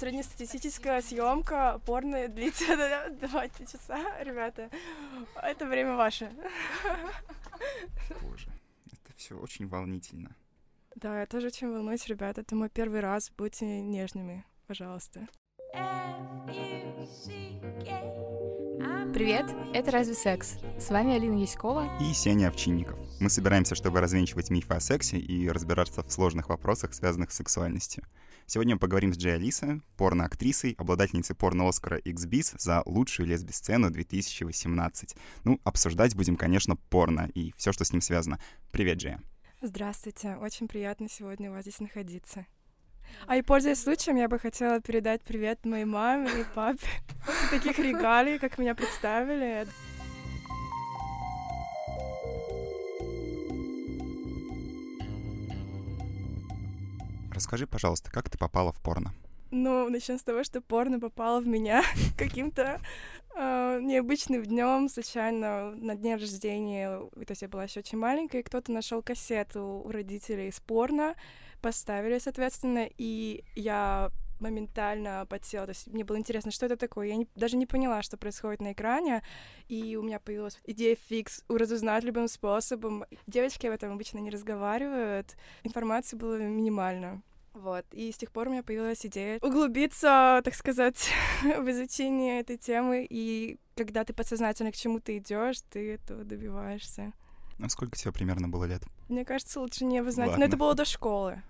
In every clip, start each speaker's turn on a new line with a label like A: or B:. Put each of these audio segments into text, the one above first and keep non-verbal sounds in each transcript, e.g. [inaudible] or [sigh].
A: среднестатистическая съемка порно длится [laughs] два часа, ребята. Это время ваше.
B: Боже, это все очень волнительно.
A: Да, я тоже очень волнуюсь, ребята. Это мой первый раз. Будьте нежными, пожалуйста.
C: Привет, это «Разве секс?». С вами Алина Яськова
B: и Сеня Овчинников. Мы собираемся, чтобы развенчивать мифы о сексе и разбираться в сложных вопросах, связанных с сексуальностью. Сегодня мы поговорим с Джей Алиса, порно-актрисой, обладательницей порно-Оскара XBIS за лучшую лесби-сцену 2018. Ну, обсуждать будем, конечно, порно и все, что с ним связано. Привет, Джея.
A: Здравствуйте, очень приятно сегодня у вас здесь находиться. А и пользуясь случаем, я бы хотела передать привет моей маме и папе [laughs] после таких регалий, как меня представили.
B: Расскажи, пожалуйста, как ты попала в порно?
A: Ну, начнем с того, что порно попало в меня [laughs] каким-то э, необычным днем, случайно на дне рождения. То есть я была еще очень маленькая, и кто-то нашел кассету у родителей из порно, поставили, соответственно, и я моментально подсела. То есть мне было интересно, что это такое. Я не, даже не поняла, что происходит на экране, и у меня появилась идея фикс разузнать любым способом. Девочки об этом обычно не разговаривают, информации было минимально. Вот, и с тех пор у меня появилась идея углубиться, так сказать, [laughs] в изучение этой темы, и когда ты подсознательно к чему-то идешь, ты этого добиваешься.
B: А сколько тебе примерно было лет?
A: Мне кажется, лучше не обозначить, но это было до школы.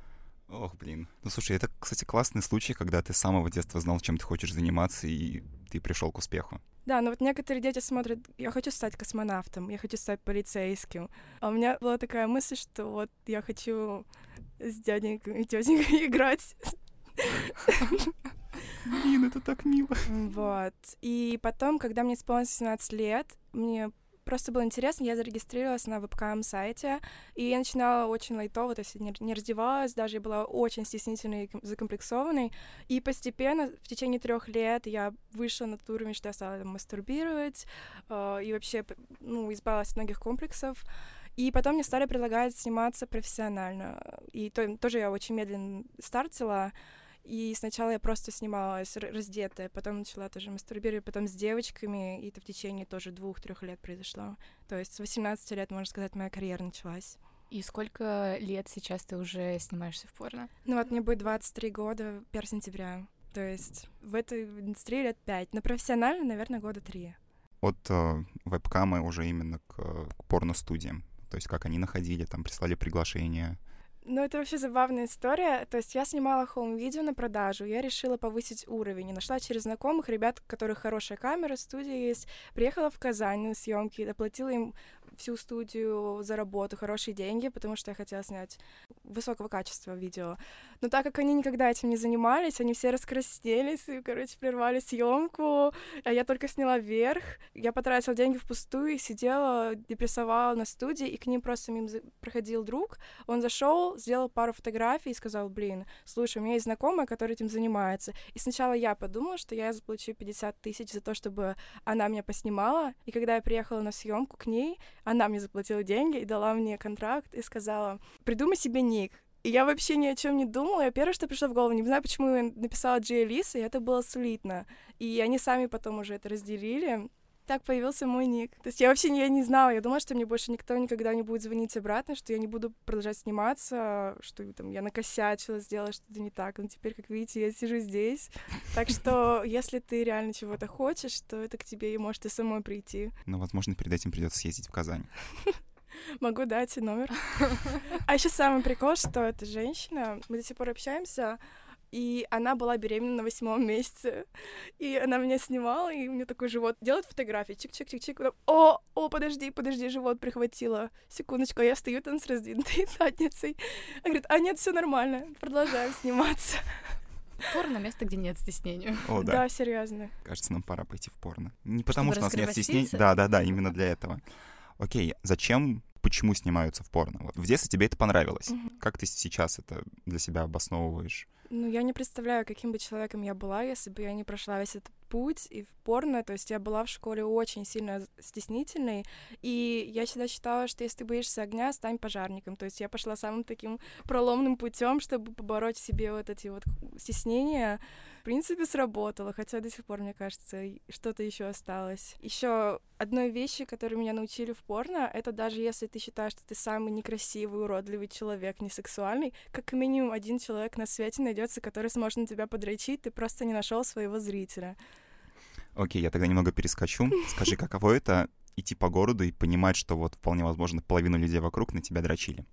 B: Ох, блин. Ну, слушай, это, кстати, классный случай, когда ты с самого детства знал, чем ты хочешь заниматься, и ты пришел к успеху.
A: Да, но вот некоторые дети смотрят, я хочу стать космонавтом, я хочу стать полицейским. А у меня была такая мысль, что вот я хочу с дяденькой и тетенькой [laughs] играть.
B: Блин, это так мило.
A: Вот. И потом, когда мне исполнилось 17 лет, мне просто было интересно, я зарегистрировалась на вебкам-сайте, и я начинала очень лайтово, то есть не, не раздевалась, даже я была очень стеснительной и закомплексованной, и постепенно в течение трех лет я вышла на тот уровень, что я стала там, мастурбировать, э, и вообще, ну, избавилась от многих комплексов, и потом мне стали предлагать сниматься профессионально, и то, тоже я очень медленно стартила, и сначала я просто снималась раздетая, потом начала тоже мастурбировать, потом с девочками, и это в течение тоже двух-трех лет произошло. То есть с 18 лет, можно сказать, моя карьера началась.
C: И сколько лет сейчас ты уже снимаешься в порно?
A: Ну вот мне будет 23 года 1 сентября. То есть в этой индустрии лет 5. Но профессионально, наверное, года 3.
B: От э, вебкама уже именно к, к порно-студиям. То есть как они находили, там прислали приглашение,
A: ну, это вообще забавная история. То есть я снимала хоум-видео на продажу, я решила повысить уровень. И нашла через знакомых ребят, у которых хорошая камера, студия есть. Приехала в Казань на съемки, оплатила им всю студию за работу, хорошие деньги, потому что я хотела снять высокого качества видео. Но так как они никогда этим не занимались, они все раскраснелись и, короче, прервали съемку, а я только сняла вверх. Я потратила деньги впустую и сидела, депрессовала на студии, и к ним просто мимо проходил друг. Он зашел, сделал пару фотографий и сказал, блин, слушай, у меня есть знакомая, которая этим занимается. И сначала я подумала, что я заплачу 50 тысяч за то, чтобы она меня поснимала. И когда я приехала на съемку к ней, она мне заплатила деньги и дала мне контракт и сказала, придумай себе ник. И я вообще ни о чем не думала. Я первое, что пришло в голову, не знаю, почему я написала Джей Лиса, и это было слитно. И они сами потом уже это разделили так появился мой ник. То есть я вообще не, я не знала, я думала, что мне больше никто никогда не будет звонить обратно, что я не буду продолжать сниматься, что там я накосячила, сделала что-то не так. Но теперь, как видите, я сижу здесь. Так что, если ты реально чего-то хочешь, то это к тебе и может и самой прийти.
B: Ну, возможно, перед этим придется съездить в Казань. [laughs]
A: Могу дать номер. А еще самый прикол, что эта женщина, мы до сих пор общаемся, и она была беременна на восьмом месяце. И она меня снимала, и у меня такой живот. Делает фотографии, чик-чик-чик-чик. О, о, подожди, подожди, живот прихватила. Секундочку, я стою там с раздвинутой [laughs] задницей. Она говорит, а нет, все нормально, продолжаем сниматься.
C: Порно — место, где нет стеснения.
B: О, да.
A: Да, серьезно.
B: Кажется, нам пора пойти в порно. Не потому, что у нас нет стеснения. Да, да, да, именно для этого. Окей, зачем почему снимаются в порно. Вот в детстве тебе это понравилось. Mm-hmm. Как ты сейчас это для себя обосновываешь?
A: Ну, я не представляю, каким бы человеком я была, если бы я не прошла весь этот путь и в порно. То есть я была в школе очень сильно стеснительной, и я всегда считала, что если ты боишься огня, стань пожарником. То есть я пошла самым таким проломным путем, чтобы побороть в себе вот эти вот стеснения. В принципе, сработало, хотя до сих пор, мне кажется, что-то еще осталось. Еще одной вещи, которые меня научили в порно, это даже если ты считаешь, что ты самый некрасивый, уродливый человек, не сексуальный, как минимум один человек на свете найдется, который сможет на тебя подрочить, ты просто не нашел своего зрителя.
B: Окей, я тогда немного перескочу. Скажи, [laughs] каково это идти по городу и понимать, что вот вполне возможно половину людей вокруг на тебя дрочили?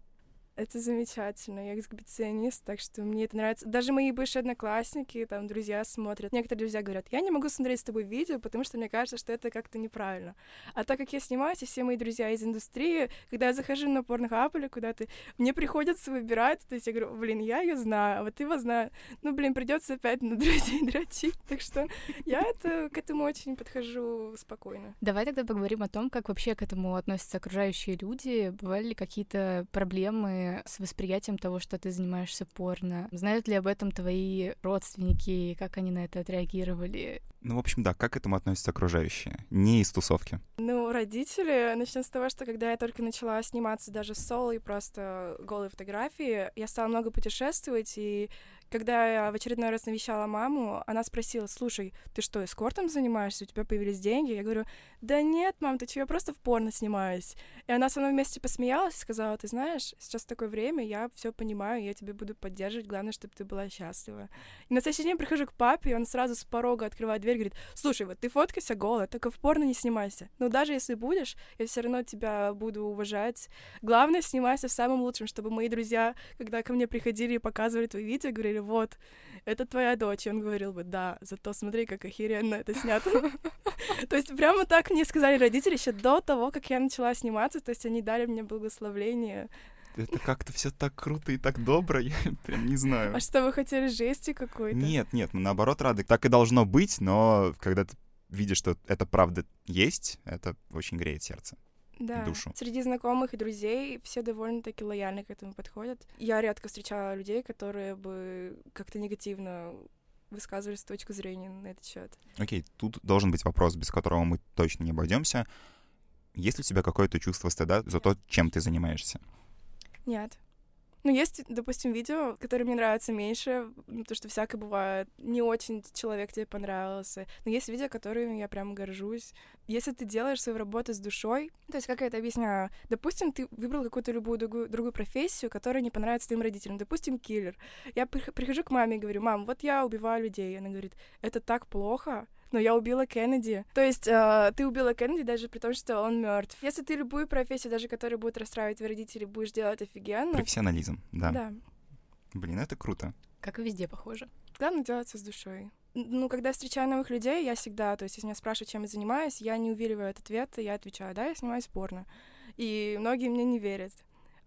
A: Это замечательно. Я эксгибиционист, так что мне это нравится. Даже мои бывшие одноклассники, там, друзья смотрят. Некоторые друзья говорят, я не могу смотреть с тобой видео, потому что мне кажется, что это как-то неправильно. А так как я снимаюсь, и все мои друзья из индустрии, когда я захожу на порнохаб или куда-то, мне приходится выбирать, то есть я говорю, блин, я ее знаю, а вот его знаю. Ну, блин, придется опять на друзей [laughs] дрочить. Так что я это, к этому очень подхожу спокойно.
C: Давай тогда поговорим о том, как вообще к этому относятся окружающие люди. Бывали ли какие-то проблемы с восприятием того, что ты занимаешься порно? Знают ли об этом твои родственники? Как они на это отреагировали?
B: Ну, в общем, да, как к этому относятся окружающие? Не из тусовки.
A: Ну, родители, начнем с того, что когда я только начала сниматься даже соло и просто голые фотографии, я стала много путешествовать, и когда я в очередной раз навещала маму, она спросила, слушай, ты что, эскортом занимаешься, у тебя появились деньги? Я говорю, да нет, мам, ты чего, я просто в порно снимаюсь. И она со мной вместе посмеялась и сказала, ты знаешь, сейчас такое время, я все понимаю, я тебе буду поддерживать, главное, чтобы ты была счастлива. И на следующий день прихожу к папе, и он сразу с порога открывает дверь и говорит, слушай, вот ты фоткайся голая, только в порно не снимайся. Но даже если будешь, я все равно тебя буду уважать. Главное, снимайся в самом лучшем, чтобы мои друзья, когда ко мне приходили и показывали твои видео, говорили, говорили, вот, это твоя дочь. И он говорил бы, да, зато смотри, как охеренно это снято. То есть прямо так мне сказали родители еще до того, как я начала сниматься, то есть они дали мне благословление.
B: Это как-то все так круто и так добро, я прям не знаю.
A: А что, вы хотели жести какой-то?
B: Нет, нет, мы наоборот рады. Так и должно быть, но когда ты видишь, что это правда есть, это очень греет сердце
A: да.
B: душу.
A: Среди знакомых и друзей все довольно-таки лояльно к этому подходят. Я редко встречала людей, которые бы как-то негативно высказывали свою точку зрения на этот счет.
B: Окей, okay, тут должен быть вопрос, без которого мы точно не обойдемся. Есть ли у тебя какое-то чувство стыда за то, чем ты занимаешься?
A: Нет. Ну, есть, допустим, видео, которые мне нравятся меньше, потому что всякое бывает. Не очень человек тебе понравился. Но есть видео, которыми я прям горжусь. Если ты делаешь свою работу с душой, то есть как я это объясняю? Допустим, ты выбрал какую-то любую другую, другую профессию, которая не понравится твоим родителям. Допустим, киллер. Я прихожу к маме и говорю, мам, вот я убиваю людей. Она говорит, это так плохо но я убила Кеннеди. То есть э, ты убила Кеннеди даже при том, что он мертв. Если ты любую профессию, даже которая будет расстраивать твоих родителей, будешь делать офигенно.
B: Профессионализм, да.
A: Да.
B: Блин, это круто.
C: Как и везде похоже.
A: Главное делаться с душой. Ну, когда встречаю новых людей, я всегда, то есть, если меня спрашивают, чем я занимаюсь, я не увиливаю этот ответ, я отвечаю, да, я снимаюсь порно. И многие мне не верят.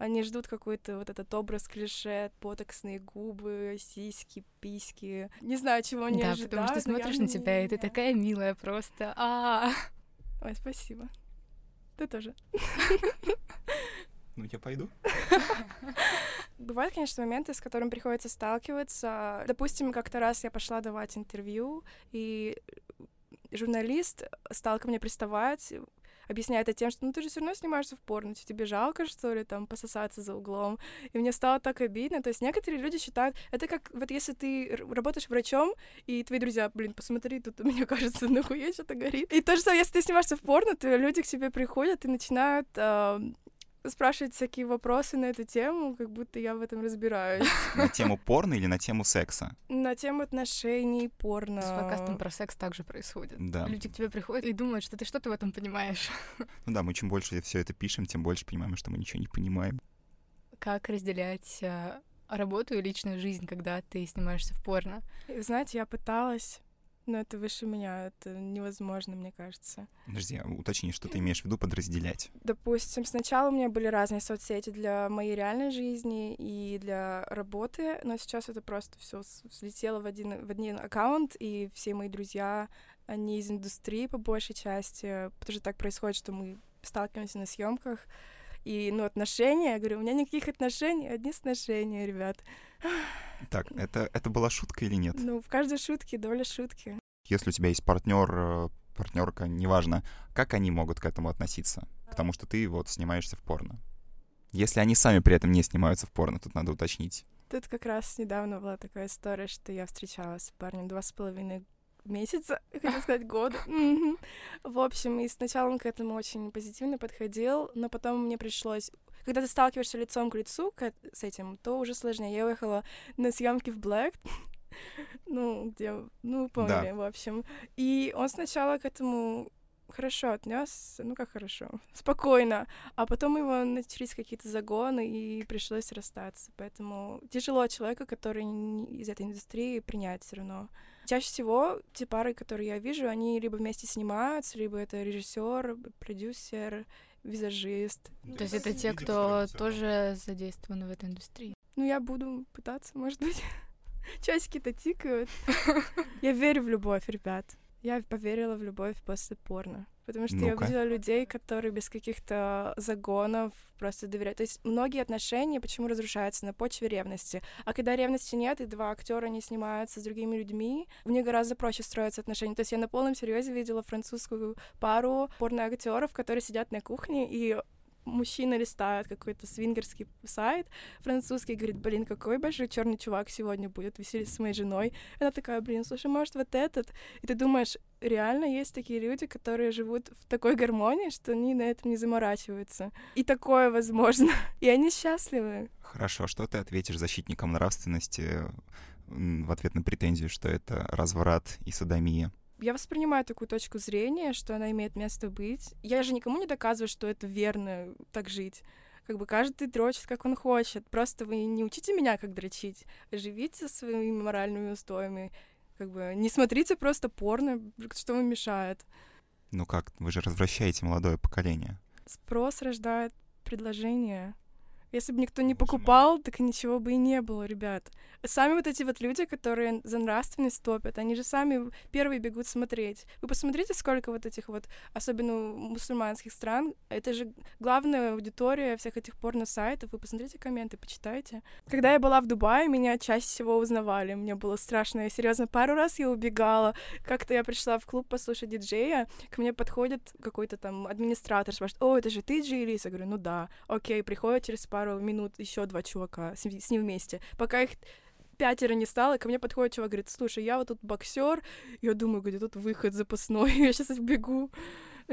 A: Они ждут какой-то вот этот образ клише, потоксные губы, сиськи, письки. Не знаю, чего они
C: да,
A: ожидают.
C: Да, потому что смотришь на тебя, и ты такая милая просто. А,
A: Ой, спасибо. Ты тоже.
B: Ну, я пойду.
A: Бывают, конечно, моменты, с которыми приходится сталкиваться. Допустим, как-то раз я пошла давать интервью, и журналист стал ко мне приставать, объясняет это тем, что ну ты же все равно снимаешься в порно, тебе жалко, что ли, там, пососаться за углом. И мне стало так обидно. То есть некоторые люди считают, это как вот если ты работаешь врачом, и твои друзья, блин, посмотри, тут меня, [laughs] кажется, нахуя что-то горит. И то же самое, если ты снимаешься в порно, то люди к тебе приходят и начинают э, спрашивать всякие вопросы на эту тему, как будто я в этом разбираюсь. [laughs]
B: На тему порно или на тему секса?
A: На тему отношений, порно.
C: С подкастом про секс также происходит.
B: Да.
C: Люди к тебе приходят и думают, что ты что-то в этом понимаешь. [laughs]
B: Ну да, мы чем больше все это пишем, тем больше понимаем, что мы ничего не понимаем.
C: Как разделять а, работу и личную жизнь, когда ты снимаешься в порно?
A: Знаете, я пыталась но это выше меня, это невозможно, мне кажется.
B: Подожди, а уточни, что ты имеешь в виду подразделять?
A: Допустим, сначала у меня были разные соцсети для моей реальной жизни и для работы, но сейчас это просто все слетело в один, в один аккаунт, и все мои друзья, они из индустрии по большей части, потому что так происходит, что мы сталкиваемся на съемках, и, ну, отношения, я говорю, у меня никаких отношений, одни сношения, ребят.
B: Так, это, это была шутка или нет?
A: Ну, в каждой шутке доля шутки.
B: Если у тебя есть партнер, партнерка, неважно, как они могут к этому относиться? К тому, что ты вот снимаешься в порно. Если они сами при этом не снимаются в порно, тут надо уточнить.
A: Тут как раз недавно была такая история, что я встречалась с парнем два с половиной месяца, [laughs] хотел сказать года. В общем, и сначала он к этому очень позитивно подходил, но потом мне пришлось когда ты сталкиваешься лицом к лицу с этим, то уже сложнее. Я уехала на съемки в Black, [laughs] ну, где, ну, поняли, да. в общем. И он сначала к этому хорошо отнесся, ну как хорошо, [laughs] спокойно, а потом его начались какие-то загоны и пришлось расстаться, поэтому тяжело человека, который из этой индустрии принять все равно. Чаще всего те пары, которые я вижу, они либо вместе снимаются, либо это режиссер, продюсер, визажист.
C: То есть это те, кто тоже задействованы в этой индустрии?
A: Ну, я буду пытаться, может быть. [laughs] Часики-то тикают. [laughs] Я верю в любовь, ребят. Я поверила в любовь после порно. Потому что ну я увидела людей, которые без каких-то загонов просто доверяют. То есть многие отношения почему разрушаются на почве ревности. А когда ревности нет, и два актера не снимаются с другими людьми, в них гораздо проще строятся отношения. То есть я на полном серьезе видела французскую пару порно-актеров, которые сидят на кухне и мужчина листает какой-то свингерский сайт французский, говорит, блин, какой большой черный чувак сегодня будет веселиться с моей женой. она такая, блин, слушай, может, вот этот? И ты думаешь, реально есть такие люди, которые живут в такой гармонии, что они на этом не заморачиваются. И такое возможно. [laughs] И они счастливы.
B: Хорошо, что ты ответишь защитникам нравственности в ответ на претензию, что это разврат и садомия?
A: Я воспринимаю такую точку зрения, что она имеет место быть. Я же никому не доказываю, что это верно так жить. Как бы каждый дрочит, как он хочет. Просто вы не учите меня, как дрочить. Живите своими моральными устоями. Как бы не смотрите просто порно, что вам мешает.
B: Ну как, вы же развращаете молодое поколение.
A: Спрос рождает предложение. Если бы никто не покупал, так ничего бы и не было, ребят. Сами вот эти вот люди, которые за нравственность топят, они же сами первые бегут смотреть. Вы посмотрите, сколько вот этих вот, особенно мусульманских стран, это же главная аудитория всех этих порно-сайтов. Вы посмотрите комменты, почитайте. Когда я была в Дубае, меня чаще всего узнавали. Мне было страшно. Я серьезно пару раз я убегала. Как-то я пришла в клуб послушать диджея, ко мне подходит какой-то там администратор, спрашивает, о, это же ты, Джи Я говорю, ну да. Окей, приходит через пару пару минут еще два чувака с, с ним вместе. Пока их пятеро не стало, ко мне подходит чувак, говорит, слушай, я вот тут боксер, я думаю, где тут выход запасной, [laughs] я сейчас бегу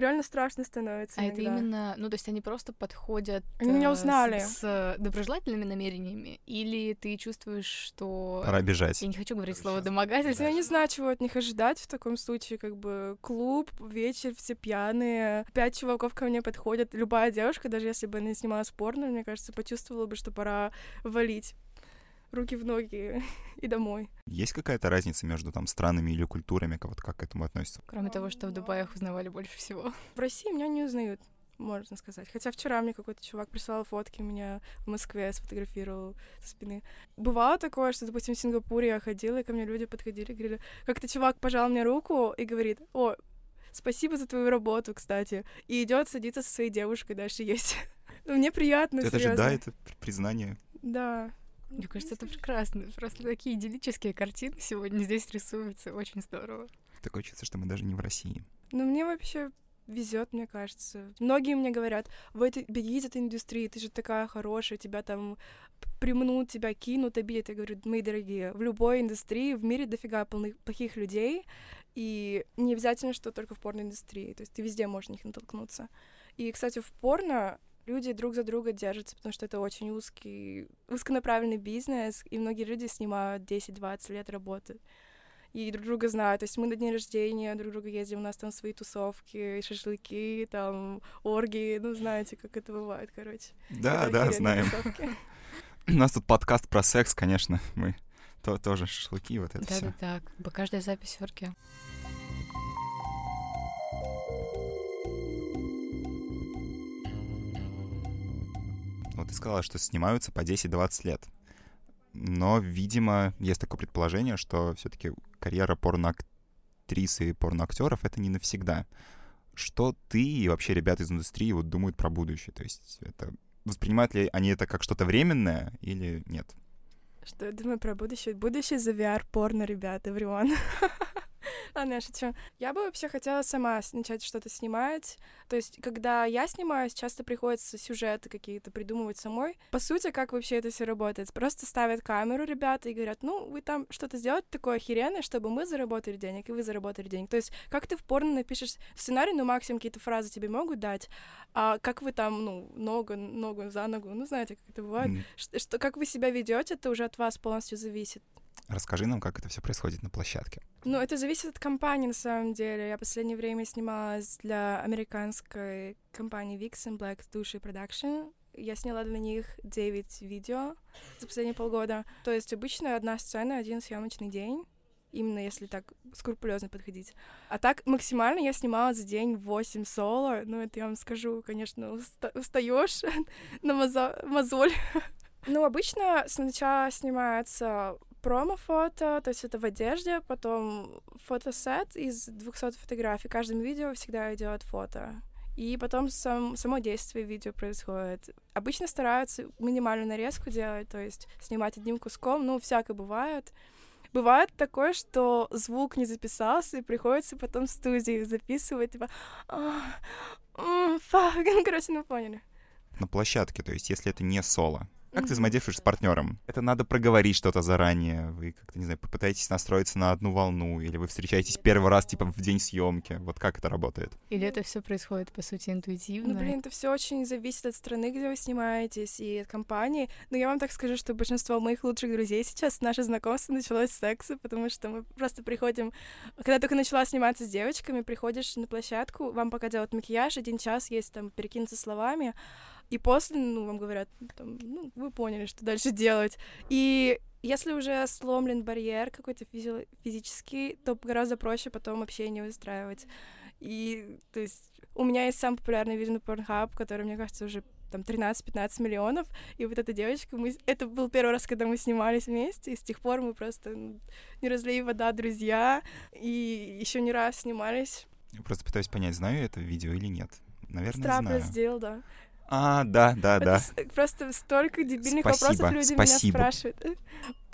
A: реально страшно становится.
C: А иногда. это именно, ну, то есть они просто подходят
A: они меня э, узнали.
C: С, с доброжелательными намерениями, или ты чувствуешь, что...
B: Пора бежать.
C: Я не хочу говорить слово домогательство.
A: Я не знаю, чего от них ожидать в таком случае, как бы клуб, вечер, все пьяные, пять чуваков ко мне подходят, любая девушка, даже если бы она снимала спорно, мне кажется, почувствовала бы, что пора валить руки в ноги [laughs] и домой.
B: Есть какая-то разница между там странами или культурами, как, вот, как к этому относятся?
C: Кроме того, что в Дубае узнавали больше всего.
A: В России меня не узнают можно сказать. Хотя вчера мне какой-то чувак прислал фотки меня в Москве, сфотографировал со спины. Бывало такое, что, допустим, в Сингапуре я ходила, и ко мне люди подходили и говорили, как-то чувак пожал мне руку и говорит, о, спасибо за твою работу, кстати, и идет садиться со своей девушкой дальше есть. [laughs] Мне приятно,
B: Это
A: серьезно.
B: же, да, это признание.
A: Да,
C: мне кажется, это прекрасно. Просто такие идиллические картины сегодня здесь рисуются. Очень здорово.
B: Такое чувство, что мы даже не в России.
A: Ну, мне вообще везет, мне кажется. Многие мне говорят, в этой, беги из этой индустрии, ты же такая хорошая, тебя там примнут, тебя кинут, обидят. Я говорю, мои дорогие, в любой индустрии в мире дофига полных, плохих людей, и не обязательно, что только в порноиндустрии. То есть ты везде можешь на них натолкнуться. И, кстати, в порно люди друг за друга держатся, потому что это очень узкий, узконаправленный бизнес, и многие люди снимают 10-20 лет работы. И друг друга знают. То есть мы на день рождения друг друга ездим, у нас там свои тусовки, шашлыки, там оргии, ну знаете, как это бывает, короче.
B: Да, да, знаем. У нас тут подкаст про секс, конечно, мы то, тоже шашлыки, вот это
C: да,
B: все.
C: Да, да, так. Каждая запись в орге.
B: Вот ты сказала, что снимаются по 10-20 лет. Но, видимо, есть такое предположение, что все-таки карьера порноактрисы и порноактеров это не навсегда. Что ты и вообще ребята из индустрии вот думают про будущее? То есть это воспринимают ли они это как что-то временное или нет?
A: Что я думаю про будущее? Будущее за VR-порно, ребята, everyone. [laughs] Ладно, я шучу. Я бы вообще хотела сама начать что-то снимать. То есть, когда я снимаюсь, часто приходится сюжеты какие-то придумывать самой. По сути, как вообще это все работает? Просто ставят камеру ребята и говорят, ну, вы там что-то сделать такое охеренное, чтобы мы заработали денег, и вы заработали денег. То есть, как ты в порно напишешь сценарий, ну, максимум какие-то фразы тебе могут дать, а как вы там, ну, ногу, ногу за ногу, ну, знаете, как это бывает. Mm. Что, что, как вы себя ведете, это уже от вас полностью зависит.
B: Расскажи нам, как это все происходит на площадке.
A: Ну, это зависит от компании, на самом деле. Я в последнее время снималась для американской компании Vixen Black Dushi Production. Я сняла для них 9 видео за последние полгода. То есть обычно одна сцена, один съемочный день именно если так скрупулезно подходить. А так максимально я снимала за день 8 соло. Ну, это я вам скажу, конечно, уста- устаешь [laughs] на мозо- мозоль. [laughs] Ну, обычно сначала снимается промо-фото, то есть это в одежде, потом фотосет из 200 фотографий. Каждым видео всегда идет фото. И потом сам, само действие видео происходит. Обычно стараются минимальную нарезку делать, то есть снимать одним куском, ну, всякое бывает. Бывает такое, что звук не записался, и приходится потом в студии записывать, типа, фак, [laughs] ну, короче, ну, поняли.
B: На площадке, то есть если это не соло, как ты взаимодействуешь с партнером? Это надо проговорить что-то заранее. Вы как-то, не знаю, попытаетесь настроиться на одну волну, или вы встречаетесь первый раз, типа, в день съемки. Вот как это работает?
C: Или это все происходит, по сути, интуитивно?
A: Ну, блин, это все очень зависит от страны, где вы снимаетесь, и от компании. Но я вам так скажу, что большинство моих лучших друзей сейчас, наше знакомство началось с секса, потому что мы просто приходим... Когда только начала сниматься с девочками, приходишь на площадку, вам пока делают макияж, один час есть там перекинуться словами, и после, ну, вам говорят, там, ну, вы поняли, что дальше делать. И если уже сломлен барьер какой-то физи- физический, то гораздо проще потом общение выстраивать. И, то есть, у меня есть самый популярный видео на Pornhub, который, мне кажется, уже там 13-15 миллионов, и вот эта девочка, мы... это был первый раз, когда мы снимались вместе, и с тех пор мы просто ну, не разлей вода, друзья, и еще не раз снимались.
B: Я просто пытаюсь понять, знаю я это видео или нет. Наверное,
A: Страпа
B: знаю.
A: сделал, да.
B: А, да, да, да.
A: Просто столько дебильных
B: спасибо,
A: вопросов люди
B: спасибо.
A: меня спрашивают.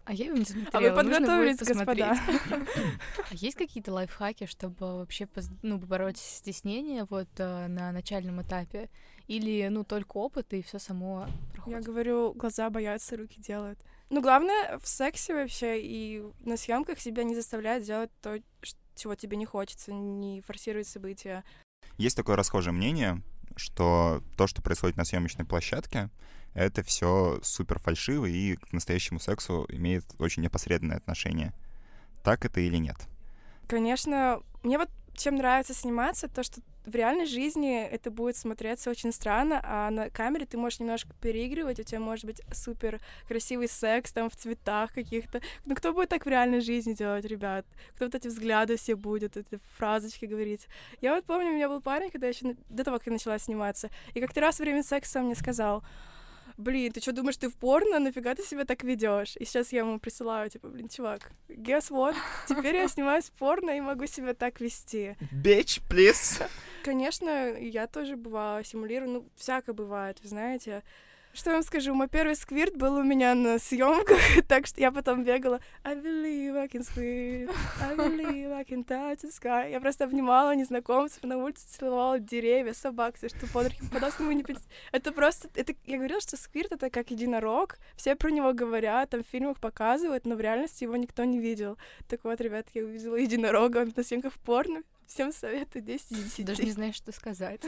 C: А я его не смотрела.
A: А вы подготовились, господа. [laughs]
C: А есть какие-то лайфхаки, чтобы вообще ну, побороть стеснение вот э, на начальном этапе? Или, ну, только опыт, и все само проходит?
A: Я говорю, глаза боятся, руки делают. Ну, главное в сексе вообще и на съемках себя не заставлять делать то, чего тебе не хочется, не форсировать события.
B: Есть такое расхожее мнение, что то, что происходит на съемочной площадке, это все супер фальшиво и к настоящему сексу имеет очень непосредственное отношение. Так это или нет?
A: Конечно, мне вот чем нравится сниматься, то, что в реальной жизни это будет смотреться очень странно, а на камере ты можешь немножко переигрывать, у тебя может быть супер красивый секс там в цветах каких-то. Ну кто будет так в реальной жизни делать, ребят? Кто вот эти взгляды все будет, эти фразочки говорить? Я вот помню, у меня был парень, когда еще до того, как я начала сниматься, и как-то раз во время секса мне сказал, блин, ты что, думаешь, ты в порно? Нафига ты себя так ведешь? И сейчас я ему присылаю, типа, блин, чувак, guess what? Теперь я снимаюсь в порно и могу себя так вести.
B: Bitch, please.
A: Конечно, я тоже бывала, симулирую, ну, всякое бывает, вы знаете. Что я вам скажу, мой первый сквирт был у меня на съемках, [laughs] так что я потом бегала I believe I can squirt, I believe I can touch the sky. Я просто обнимала незнакомцев на улице, целовала деревья, собак, все, что под руки попадалось, не Это просто, это, я говорила, что сквирт — это как единорог, все про него говорят, там в фильмах показывают, но в реальности его никто не видел. Так вот, ребят, я увидела единорога на съемках порно, Всем советую 10 из 10.
C: Даже не знаешь, что сказать.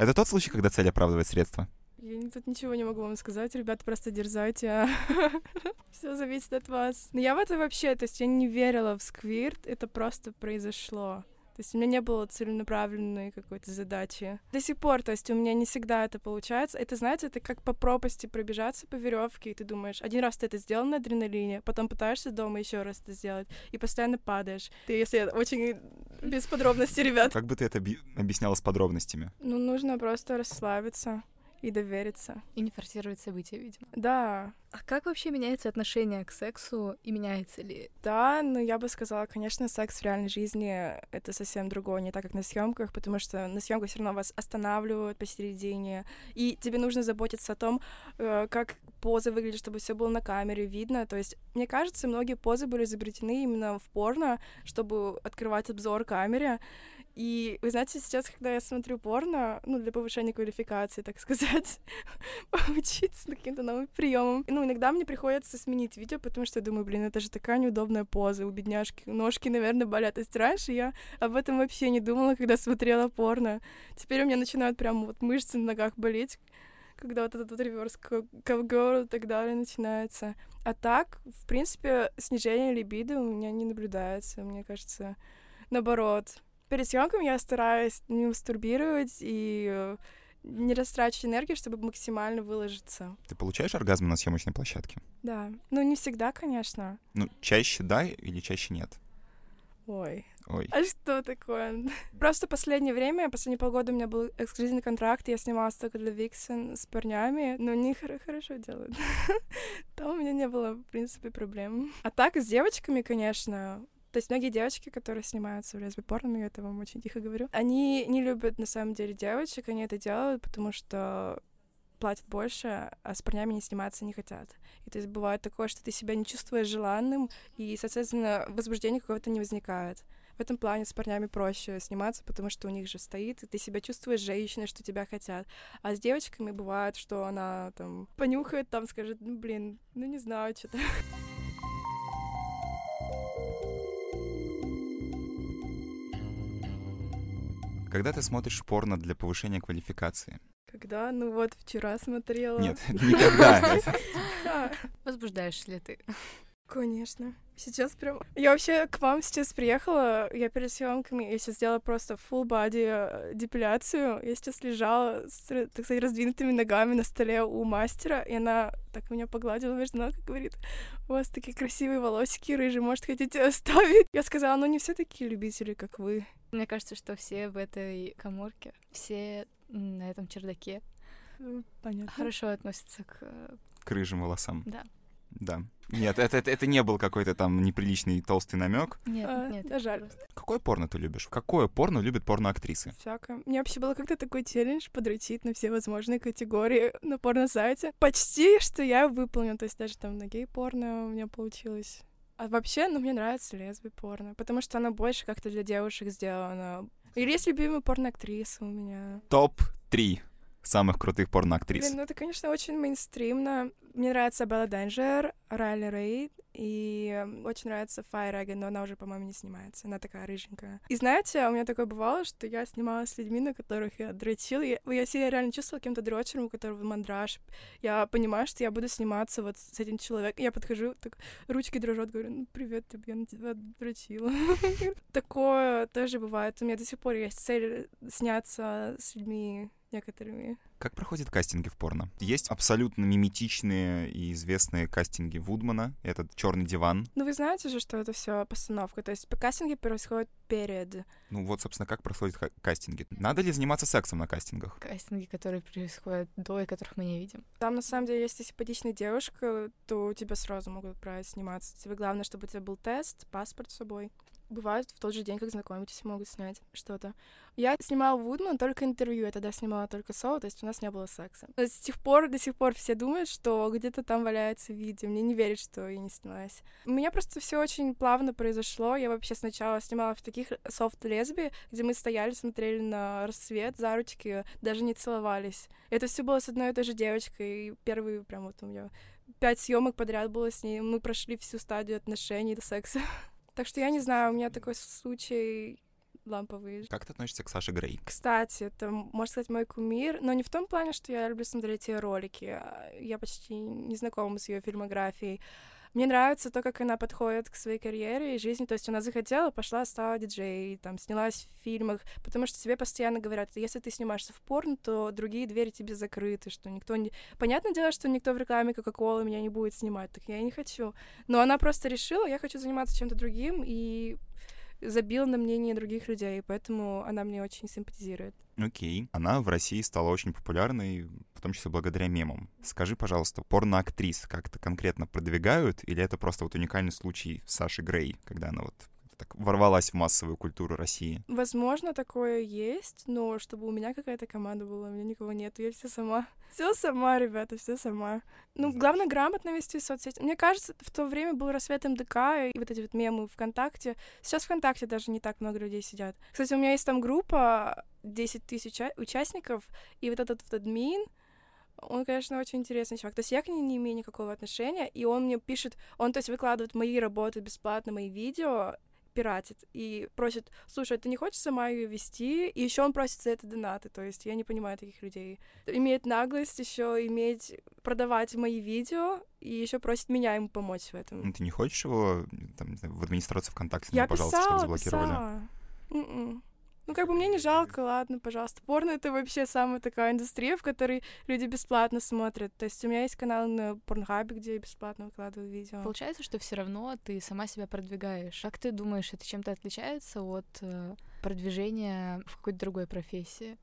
B: Это тот случай, когда цель оправдывает средства?
A: Я тут ничего не могу вам сказать, ребята, просто дерзайте. А [laughs] Все зависит от вас. Но я в это вообще, то есть я не верила в сквирт, это просто произошло. То есть у меня не было целенаправленной какой-то задачи. До сих пор, то есть у меня не всегда это получается. Это, знаете, это как по пропасти пробежаться по веревке, и ты думаешь, один раз ты это сделал на адреналине, потом пытаешься дома еще раз это сделать, и постоянно падаешь. Ты, если очень без подробностей, ребят.
B: Как бы ты это объясняла с подробностями?
A: Ну, нужно просто расслабиться и довериться.
C: И не форсировать события, видимо.
A: Да.
C: А как вообще меняется отношение к сексу и меняется ли?
A: Да, но я бы сказала, конечно, секс в реальной жизни — это совсем другое, не так, как на съемках, потому что на съемках все равно вас останавливают посередине, и тебе нужно заботиться о том, э, как позы выглядят, чтобы все было на камере видно. То есть, мне кажется, многие позы были изобретены именно в порно, чтобы открывать обзор камере. И вы знаете, сейчас, когда я смотрю порно, ну, для повышения квалификации, так сказать, [laughs] поучиться каким-то новым приемам. Ну, иногда мне приходится сменить видео, потому что я думаю, блин, это же такая неудобная поза, у бедняжки ножки, наверное, болят. То есть раньше я об этом вообще не думала, когда смотрела порно. Теперь у меня начинают прям вот мышцы на ногах болеть, когда вот этот вот реверс ковгор и так далее начинается. А так, в принципе, снижение либидо у меня не наблюдается, мне кажется, наоборот перед съемками я стараюсь не мастурбировать и э, не растрачивать энергию, чтобы максимально выложиться.
B: Ты получаешь оргазм на съемочной площадке?
A: Да. Ну, не всегда, конечно.
B: Ну, чаще да или чаще нет?
A: Ой.
B: Ой.
A: А что такое? Просто последнее время, последние полгода у меня был эксклюзивный контракт, я снималась только для Виксен с парнями, но они хорошо делают. [laughs] Там у меня не было, в принципе, проблем. А так, с девочками, конечно, то есть многие девочки, которые снимаются в лесби порно, я это вам очень тихо говорю, они не любят на самом деле девочек, они это делают, потому что платят больше, а с парнями не сниматься не хотят. И то есть бывает такое, что ты себя не чувствуешь желанным, и, соответственно, возбуждения какого-то не возникает. В этом плане с парнями проще сниматься, потому что у них же стоит, и ты себя чувствуешь женщиной, что тебя хотят. А с девочками бывает, что она там понюхает, там скажет, ну блин, ну не знаю, что-то.
B: Когда ты смотришь порно для повышения квалификации?
A: Когда? Ну вот, вчера смотрела.
B: Нет, [laughs] никогда. [laughs]
C: Возбуждаешь ли ты?
A: Конечно. Сейчас прям... Я вообще к вам сейчас приехала, я перед съемками, я сейчас сделала просто full body э, депиляцию. Я сейчас лежала с, так сказать, раздвинутыми ногами на столе у мастера, и она так меня погладила между ног и говорит, у вас такие красивые волосики рыжие, может, хотите оставить? Я сказала, ну не все такие любители, как вы.
C: Мне кажется, что все в этой коморке, все на этом чердаке
A: Понятно.
C: хорошо относятся к...
B: К рыжим волосам.
C: Да.
B: Да. Нет, это, это, это не был какой-то там неприличный толстый намек.
C: Нет,
A: А,
C: нет.
A: да, жаль.
B: Какое порно ты любишь? Какое порно любят порноактрисы?
A: Всякое. У меня вообще было как-то такой челлендж подрочить на все возможные категории на порно-сайте. Почти, что я выполню. То есть даже там на гей-порно у меня получилось. А вообще, ну, мне нравится лесби-порно, потому что она больше как-то для девушек сделана. Или есть любимая порно-актриса у меня.
B: Топ-3 самых крутых порноактрис.
A: Блин, ну это, конечно, очень мейнстримно. Мне нравится Белла Денджер, Райли Рейд, и очень нравится Файреген, но она уже, по-моему, не снимается. Она такая рыженькая. И знаете, у меня такое бывало, что я снималась с людьми, на которых я дрочила. Я, я себя реально чувствовала каким-то дрочером, у которого мандраж. Я понимаю, что я буду сниматься вот с этим человеком. Я подхожу, так ручки дрожат, говорю, ну, привет, я на тебя дрочила. [laughs] Такое тоже бывает. У меня до сих пор есть цель сняться с людьми некоторыми.
B: Как проходят кастинги в порно? Есть абсолютно миметичные и известные кастинги Вудмана, этот черный диван.
A: Ну, вы знаете же, что это все постановка. То есть кастинги происходят перед.
B: Ну вот, собственно, как происходят кастинги? Надо ли заниматься сексом на кастингах?
C: Кастинги, которые происходят до и которых мы не видим.
A: Там, на самом деле, если симпатичная девушка, то тебя сразу могут отправить сниматься. Тебе главное, чтобы у тебя был тест, паспорт с собой. Бывает, в тот же день, как знакомитесь, могут снять что-то. Я снимала Вудман только интервью, я тогда снимала только соло, то есть у нас не было секса. Но С тех пор, до сих пор все думают, что где-то там валяется видео. Мне не верят, что я не снялась. У меня просто все очень плавно произошло. Я вообще сначала снимала в таких софт-лесби, где мы стояли, смотрели на рассвет за ручки, даже не целовались. Это все было с одной и той же девочкой. И первый прям вот у меня пять съемок подряд было с ней. Мы прошли всю стадию отношений до секса. [laughs] Так что я не знаю, у меня такой случай ламповый.
B: Как ты относишься к Саше Грей?
A: Кстати, это, можно сказать, мой кумир, но не в том плане, что я люблю смотреть ее ролики. а Я почти не знакома с ее фильмографией. Мне нравится то, как она подходит к своей карьере и жизни. То есть она захотела, пошла, стала диджей, там, снялась в фильмах, потому что тебе постоянно говорят, если ты снимаешься в порно, то другие двери тебе закрыты, что никто не... Понятное дело, что никто в рекламе Кока-Колы меня не будет снимать, так я и не хочу. Но она просто решила, я хочу заниматься чем-то другим, и забила на мнение других людей, поэтому она мне очень симпатизирует.
B: Окей. Она в России стала очень популярной, в том числе благодаря мемам. Скажи, пожалуйста, порноактрис как-то конкретно продвигают, или это просто вот уникальный случай Саши Грей, когда она вот так ворвалась в массовую культуру России?
A: Возможно, такое есть, но чтобы у меня какая-то команда была, у меня никого нет, я все сама. [laughs] Все сама, ребята, все сама. Ну, главное, грамотно вести соцсети. Мне кажется, в то время был рассвет МДК и вот эти вот мемы ВКонтакте. Сейчас ВКонтакте даже не так много людей сидят. Кстати, у меня есть там группа 10 тысяч участников, и вот этот вот админ, он, конечно, очень интересный чувак. То есть я к нему не имею никакого отношения, и он мне пишет, он, то есть, выкладывает мои работы бесплатно, мои видео, пиратит и просит, слушай, ты не хочешь сама ее вести? И еще он просит за это донаты, то есть я не понимаю таких людей. Имеет наглость еще иметь, продавать мои видео и еще просит меня ему помочь в этом.
B: Ну, ты не хочешь его там, в администрацию ВКонтакте,
A: я
B: ну, пожалуйста,
A: писала,
B: чтобы заблокировали?
A: Писала. М-м. Ну, как бы мне не жалко, ладно, пожалуйста. Порно — это вообще самая такая индустрия, в которой люди бесплатно смотрят. То есть у меня есть канал на Порнхабе, где я бесплатно выкладываю видео.
C: Получается, что все равно ты сама себя продвигаешь. Как ты думаешь, это чем-то отличается от э, продвижения в какой-то другой профессии?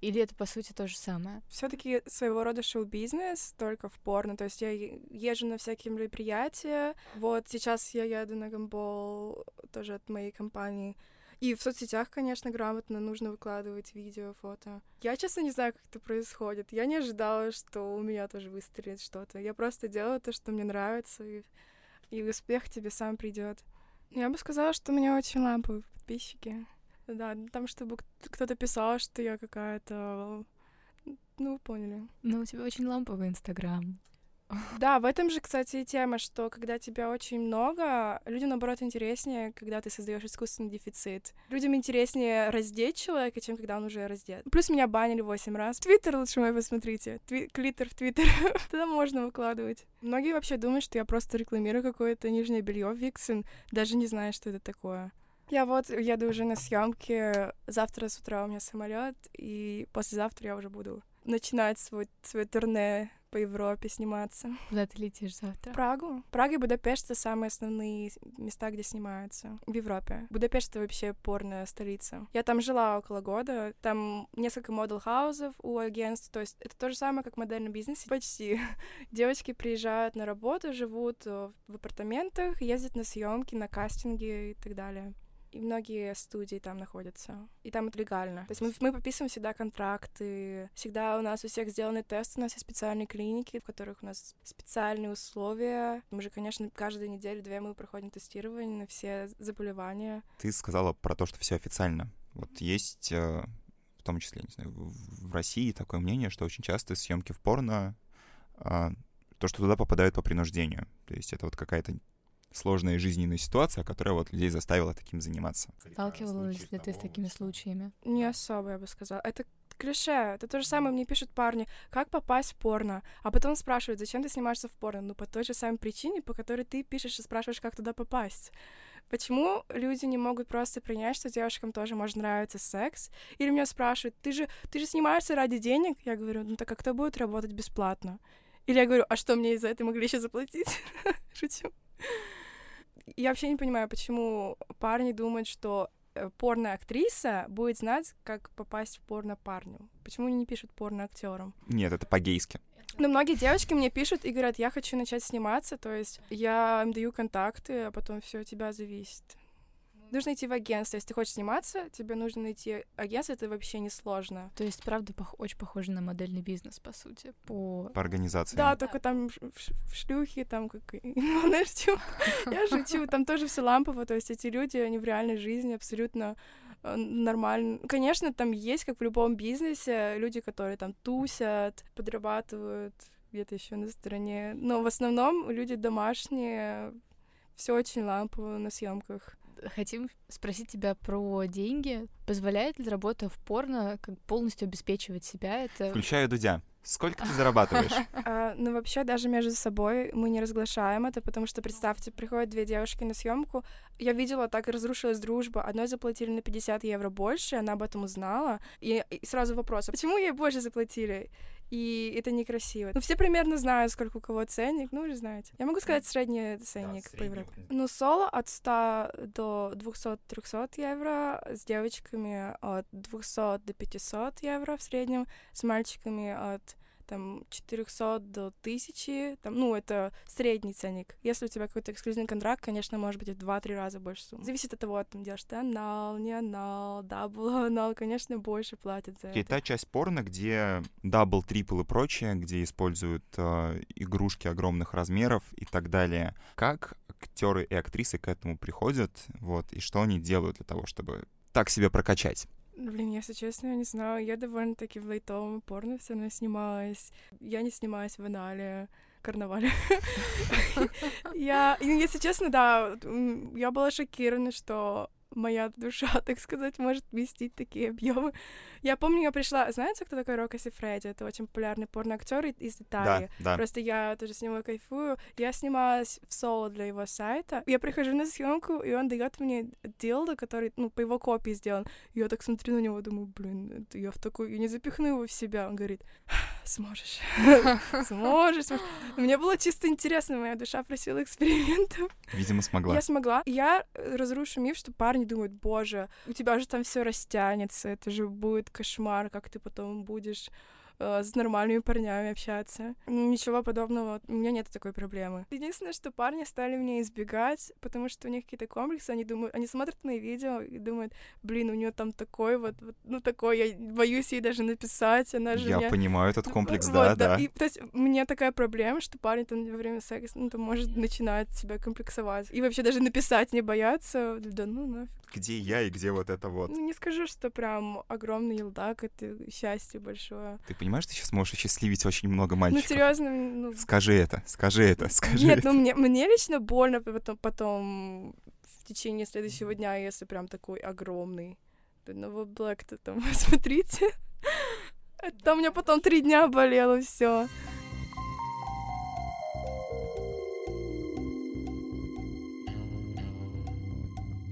C: Или это, по сути, то же самое?
A: все таки своего рода шоу-бизнес, только в порно. То есть я езжу на всякие мероприятия. Вот сейчас я еду на гамбол тоже от моей компании. И в соцсетях, конечно, грамотно нужно выкладывать видео, фото. Я, честно, не знаю, как это происходит. Я не ожидала, что у меня тоже выстрелит что-то. Я просто делаю то, что мне нравится, и, и успех тебе сам придет. Я бы сказала, что у меня очень ламповые подписчики. Да, там, чтобы кто-то писал, что я какая-то... Ну, вы поняли.
C: Ну, у тебя очень ламповый Инстаграм.
A: Да, в этом же, кстати, и тема, что когда тебя очень много, людям, наоборот, интереснее, когда ты создаешь искусственный дефицит. Людям интереснее раздеть человека, чем когда он уже раздет. Плюс меня банили восемь раз. Твиттер лучше мой посмотрите. Тви- клитер в Твиттер. [laughs] Туда можно выкладывать. Многие вообще думают, что я просто рекламирую какое-то нижнее белье Виксен, даже не знаю, что это такое. Я вот еду уже на съемки. Завтра с утра у меня самолет, и послезавтра я уже буду начинать свой, свой турне по Европе сниматься.
C: Куда ты летишь завтра?
A: Прагу. Прага и Будапешт — это самые основные места, где снимаются в Европе. Будапешт — это вообще порная столица. Я там жила около года. Там несколько модел-хаусов у агентств. То есть это то же самое, как в модельном бизнесе. Почти. [laughs] Девочки приезжают на работу, живут в апартаментах, ездят на съемки, на кастинги и так далее и многие студии там находятся. И там это легально. То есть мы, мы подписываем всегда контракты, всегда у нас у всех сделаны тесты, у нас есть специальные клиники, в которых у нас специальные условия. Мы же, конечно, каждую неделю-две мы проходим тестирование на все заболевания.
B: Ты сказала про то, что все официально. Вот есть, э, в том числе, не знаю, в России такое мнение, что очень часто съемки в порно а, то, что туда попадают по принуждению. То есть это вот какая-то сложная жизненная ситуация, которая вот людей заставила таким заниматься.
C: Сталкивалась ли ты с такими случаями?
A: Не особо, я бы сказала. Это клише. Это то же самое мне пишут парни, как попасть в порно. А потом спрашивают, зачем ты снимаешься в порно? Ну, по той же самой причине, по которой ты пишешь и спрашиваешь, как туда попасть. Почему люди не могут просто принять, что девушкам тоже может нравиться секс? Или меня спрашивают, ты же, ты же снимаешься ради денег? Я говорю, ну так а кто будет работать бесплатно? Или я говорю, а что мне за это могли еще заплатить? [laughs] Шучу я вообще не понимаю, почему парни думают, что э, порно-актриса будет знать, как попасть в порно парню. Почему они не пишут порно-актерам?
B: Нет, это по-гейски.
A: Но многие девочки мне пишут и говорят, я хочу начать сниматься, то есть я им даю контакты, а потом все от тебя зависит. Нужно идти в агентство. Если ты хочешь сниматься, тебе нужно найти агентство, это вообще не сложно.
C: То есть, правда, пох- очень похоже на модельный бизнес, по сути, по...
B: По организации.
A: Да, только там в, шлюхи, там как... Ну, что? [laughs] Я шучу, там тоже все лампово, то есть эти люди, они в реальной жизни абсолютно э, нормально. Конечно, там есть, как в любом бизнесе, люди, которые там тусят, подрабатывают где-то еще на стороне. Но в основном люди домашние, все очень лампово на съемках
C: хотим спросить тебя про деньги. Позволяет ли работа в порно как полностью обеспечивать себя? Это...
B: Включаю Дудя. Сколько ты зарабатываешь? [laughs]
A: А, ну, вообще, даже между собой мы не разглашаем это, потому что, представьте, приходят две девушки на съемку. Я видела, так и разрушилась дружба. Одной заплатили на 50 евро больше, она об этом узнала. И, и сразу вопрос, а почему ей больше заплатили? И это некрасиво. Ну, все примерно знают, сколько у кого ценник, ну, уже знаете. Я могу сказать средний ценник да, по Европе. Ну, соло от 100 до 200-300 евро, с девочками от 200 до 500 евро в среднем, с мальчиками от там 400 до 1000, там, ну, это средний ценник. Если у тебя какой-то эксклюзивный контракт, конечно, может быть, в 2-3 раза больше суммы. Зависит от того, там, делаешь ты анал, не анал, double [laughs] анал, конечно, больше платят за
B: И
A: это.
B: та часть порно, где double, triple и прочее, где используют э, игрушки огромных размеров и так далее. Как актеры и актрисы к этому приходят, вот, и что они делают для того, чтобы так себя прокачать?
A: Блин, если честно, я не знаю. Я довольно-таки в лайтовом порно все равно снималась. Я не снималась в анале, карнавале. [laughs] Я, и, если честно, да, я была шокирована, что моя душа, [laughs] так сказать, может вместить такие объемы. Я помню, я пришла... Знаете, кто такой Рокко Сифреди? Это очень популярный порноактер из Италии.
B: Да, да.
A: Просто я тоже с него кайфую. Я снималась в соло для его сайта. Я прихожу на съемку, и он дает мне дилдо, который, ну, по его копии сделан. Я так смотрю на него, думаю, блин, я в такую... Я не запихну его в себя. Он говорит, [laughs] сможешь. Сможешь, сможешь. Мне было чисто интересно, моя душа просила экспериментов.
B: Видимо, смогла.
A: Я смогла. Я разрушу миф, что парни думают, боже, у тебя же там все растянется, это же будет кошмар, как ты потом будешь э, с нормальными парнями общаться. Ничего подобного, у меня нет такой проблемы. Единственное, что парни стали меня избегать, потому что у них какие-то комплексы, они думают, они смотрят мои видео и думают, блин, у нее там такой вот, вот, ну такой, я боюсь ей даже написать, она же
B: Я
A: меня...
B: понимаю этот [laughs] комплекс,
A: Вот,
B: да, да.
A: И, то есть у меня такая проблема, что парень там во время секса, ну, там может начинать себя комплексовать. И вообще даже написать не бояться. Да ну нафиг.
B: Где я и где вот это вот?
A: Ну, не скажу, что прям огромный елдак, это счастье большое.
B: Ты понимаешь, ты сейчас можешь осчастливить очень много
A: Ну,
B: мальчиков?
A: серьезно, ну...
B: Скажи это, скажи это, скажи
A: Нет,
B: это.
A: ну мне, мне лично больно потом, потом в течение следующего дня, если прям такой огромный. Ну вот Блэк-то там, [laughs] смотрите. Это у меня потом три дня болело все.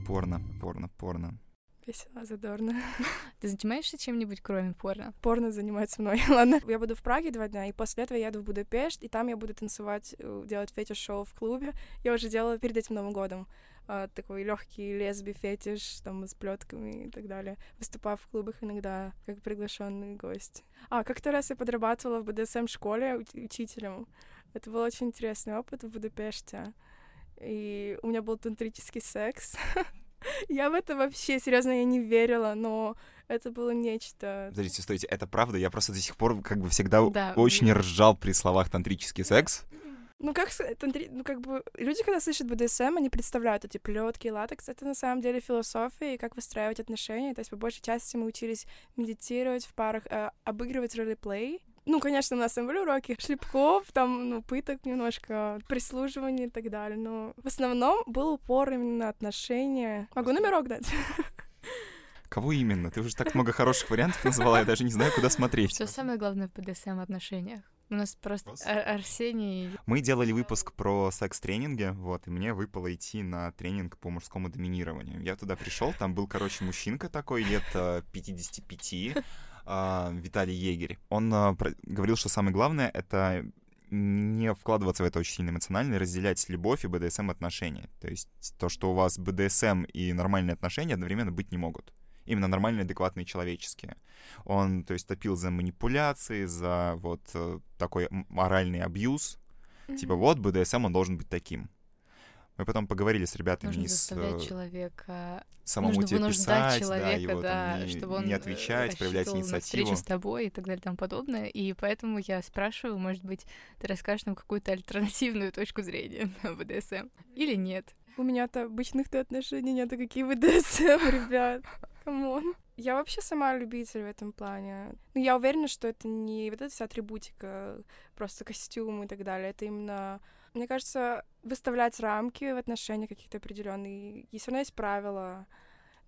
B: Порно, порно, порно.
A: Весело, задорно. [laughs]
C: Ты занимаешься чем-нибудь, кроме порно?
A: порно занимается мной. [laughs] Ладно. Я буду в Праге два дня, и после этого я еду в Будапешт, и там я буду танцевать, э, делать фетиш-шоу в клубе. Я уже делала перед этим Новым годом. а, такой легкий лесби фетиш, там, с плетками и так далее. Выступав в клубах иногда как приглашенный гость. А, как-то раз я подрабатывала в БДСМ-школе уч- учителем. Это был очень интересный опыт в Будапеште. И у меня был тантрический секс. [laughs] [laughs] Я в это вообще, серьезно, я не верила, но это было нечто.
B: Подождите, стойте, это правда? Я просто до сих пор как бы всегда
C: Да,
B: очень ржал при словах тантрический секс.
A: Ну, как, с- тантри- ну, как бы, люди, когда слышат БДСМ, они представляют эти плетки, латекс. Это на самом деле философия и как выстраивать отношения. То есть, по большей части мы учились медитировать в парах, э, обыгрывать ролеплей. Ну, конечно, у нас там были уроки шлепков, там, ну, пыток немножко, прислуживания и так далее. Но в основном был упор именно на отношения. Могу номерок дать?
B: Кого именно? Ты уже так много хороших вариантов назвала, я даже не знаю, куда смотреть.
C: Что самое главное в БДСМ отношениях? У нас просто. Ар- Арсений...
B: Мы делали выпуск про секс-тренинги, вот, и мне выпало идти на тренинг по мужскому доминированию. Я туда пришел, там был, короче, мужчинка такой, лет э, 55, а, Виталий Егерь. Он а, говорил, что самое главное — это не вкладываться в это очень сильно эмоционально, и разделять любовь и БДСМ отношения. То есть то, что у вас БДСМ и нормальные отношения одновременно быть не могут. Именно нормальные, адекватные, человеческие. Он, то есть, топил за манипуляции, за вот э, такой моральный абьюз. Типа, вот БДСМ, он должен быть таким. Мы потом поговорили с ребятами
C: Нужно
B: из
C: заставлять
B: э,
C: человека...
B: самому
C: нужно
B: тебе
C: вынуждать
B: писать,
C: человека,
B: да, его
C: да,
B: там не,
C: чтобы он
B: не
C: э,
B: отвечать, проявлять
C: на встречу
B: инициативу.
C: с тобой и так далее и тому подобное. И поэтому я спрашиваю, может быть, ты расскажешь нам какую-то альтернативную точку зрения [laughs] на БДСМ? Или нет?
A: У меня-то обычных-то отношений нет, а какие БДСМ, [laughs] ребят. Come on. Я вообще сама любитель в этом плане. Ну, я уверена, что это не вот эта вся атрибутика, просто костюм и так далее. Это именно, мне кажется, выставлять рамки в отношениях каких-то определенные. И все равно есть правила,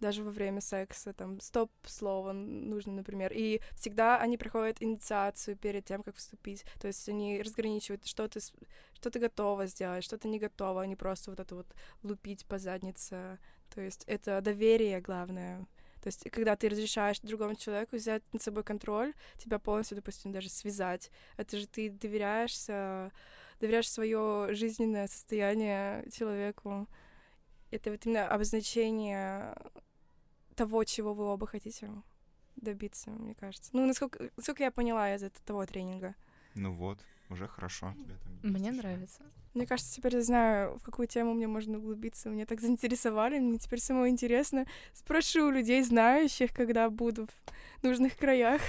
A: даже во время секса, там, стоп-слово нужно, например. И всегда они проходят инициацию перед тем, как вступить. То есть они разграничивают, что ты, что ты готова сделать, что ты не готова, а не просто вот это вот лупить по заднице. То есть это доверие главное. То есть, когда ты разрешаешь другому человеку взять над собой контроль, тебя полностью, допустим, даже связать, это же ты доверяешься, доверяешь свое жизненное состояние человеку. Это вот именно обозначение того, чего вы оба хотите добиться, мне кажется. Ну, насколько, насколько я поняла из этого того тренинга.
B: Ну вот, уже хорошо.
C: Мне нравится.
A: Мне кажется, теперь я знаю, в какую тему мне можно углубиться. Меня так заинтересовали, мне теперь самое интересно. Спрошу у людей, знающих, когда буду в нужных краях.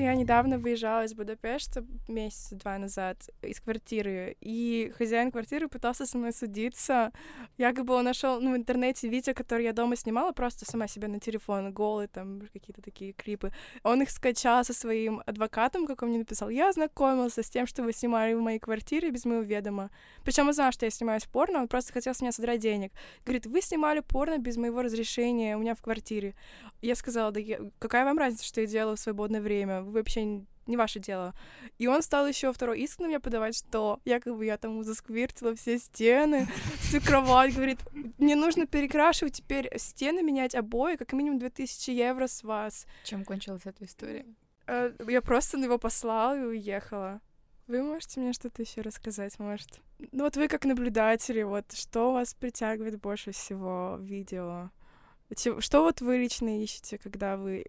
A: Я недавно выезжала из Будапешта месяца два назад из квартиры, и хозяин квартиры пытался со мной судиться. Якобы он нашел ну, в интернете видео, которое я дома снимала, просто сама себе на телефон, голый, там какие-то такие клипы. Он их скачал со своим адвокатом, как он мне написал. Я ознакомился с тем, что вы снимали в моей квартире без моего ведома. Причем он знал, что я снимаюсь порно, он просто хотел с меня содрать денег. Говорит, вы снимали порно без моего разрешения у меня в квартире. Я сказала, да я... какая вам разница, что я делаю в свободное время? Вообще не ваше дело. И он стал еще второй иск на меня подавать, что якобы я там засквиртила все стены, [laughs] всю кровать. Говорит, мне нужно перекрашивать теперь стены, менять обои, как минимум 2000 евро с вас.
C: Чем кончилась эта история?
A: Э, Я просто на его послала и уехала. Вы можете мне что-то еще рассказать, может? Ну вот вы как наблюдатели, вот что вас притягивает больше всего в видео? Что вот вы лично ищете, когда вы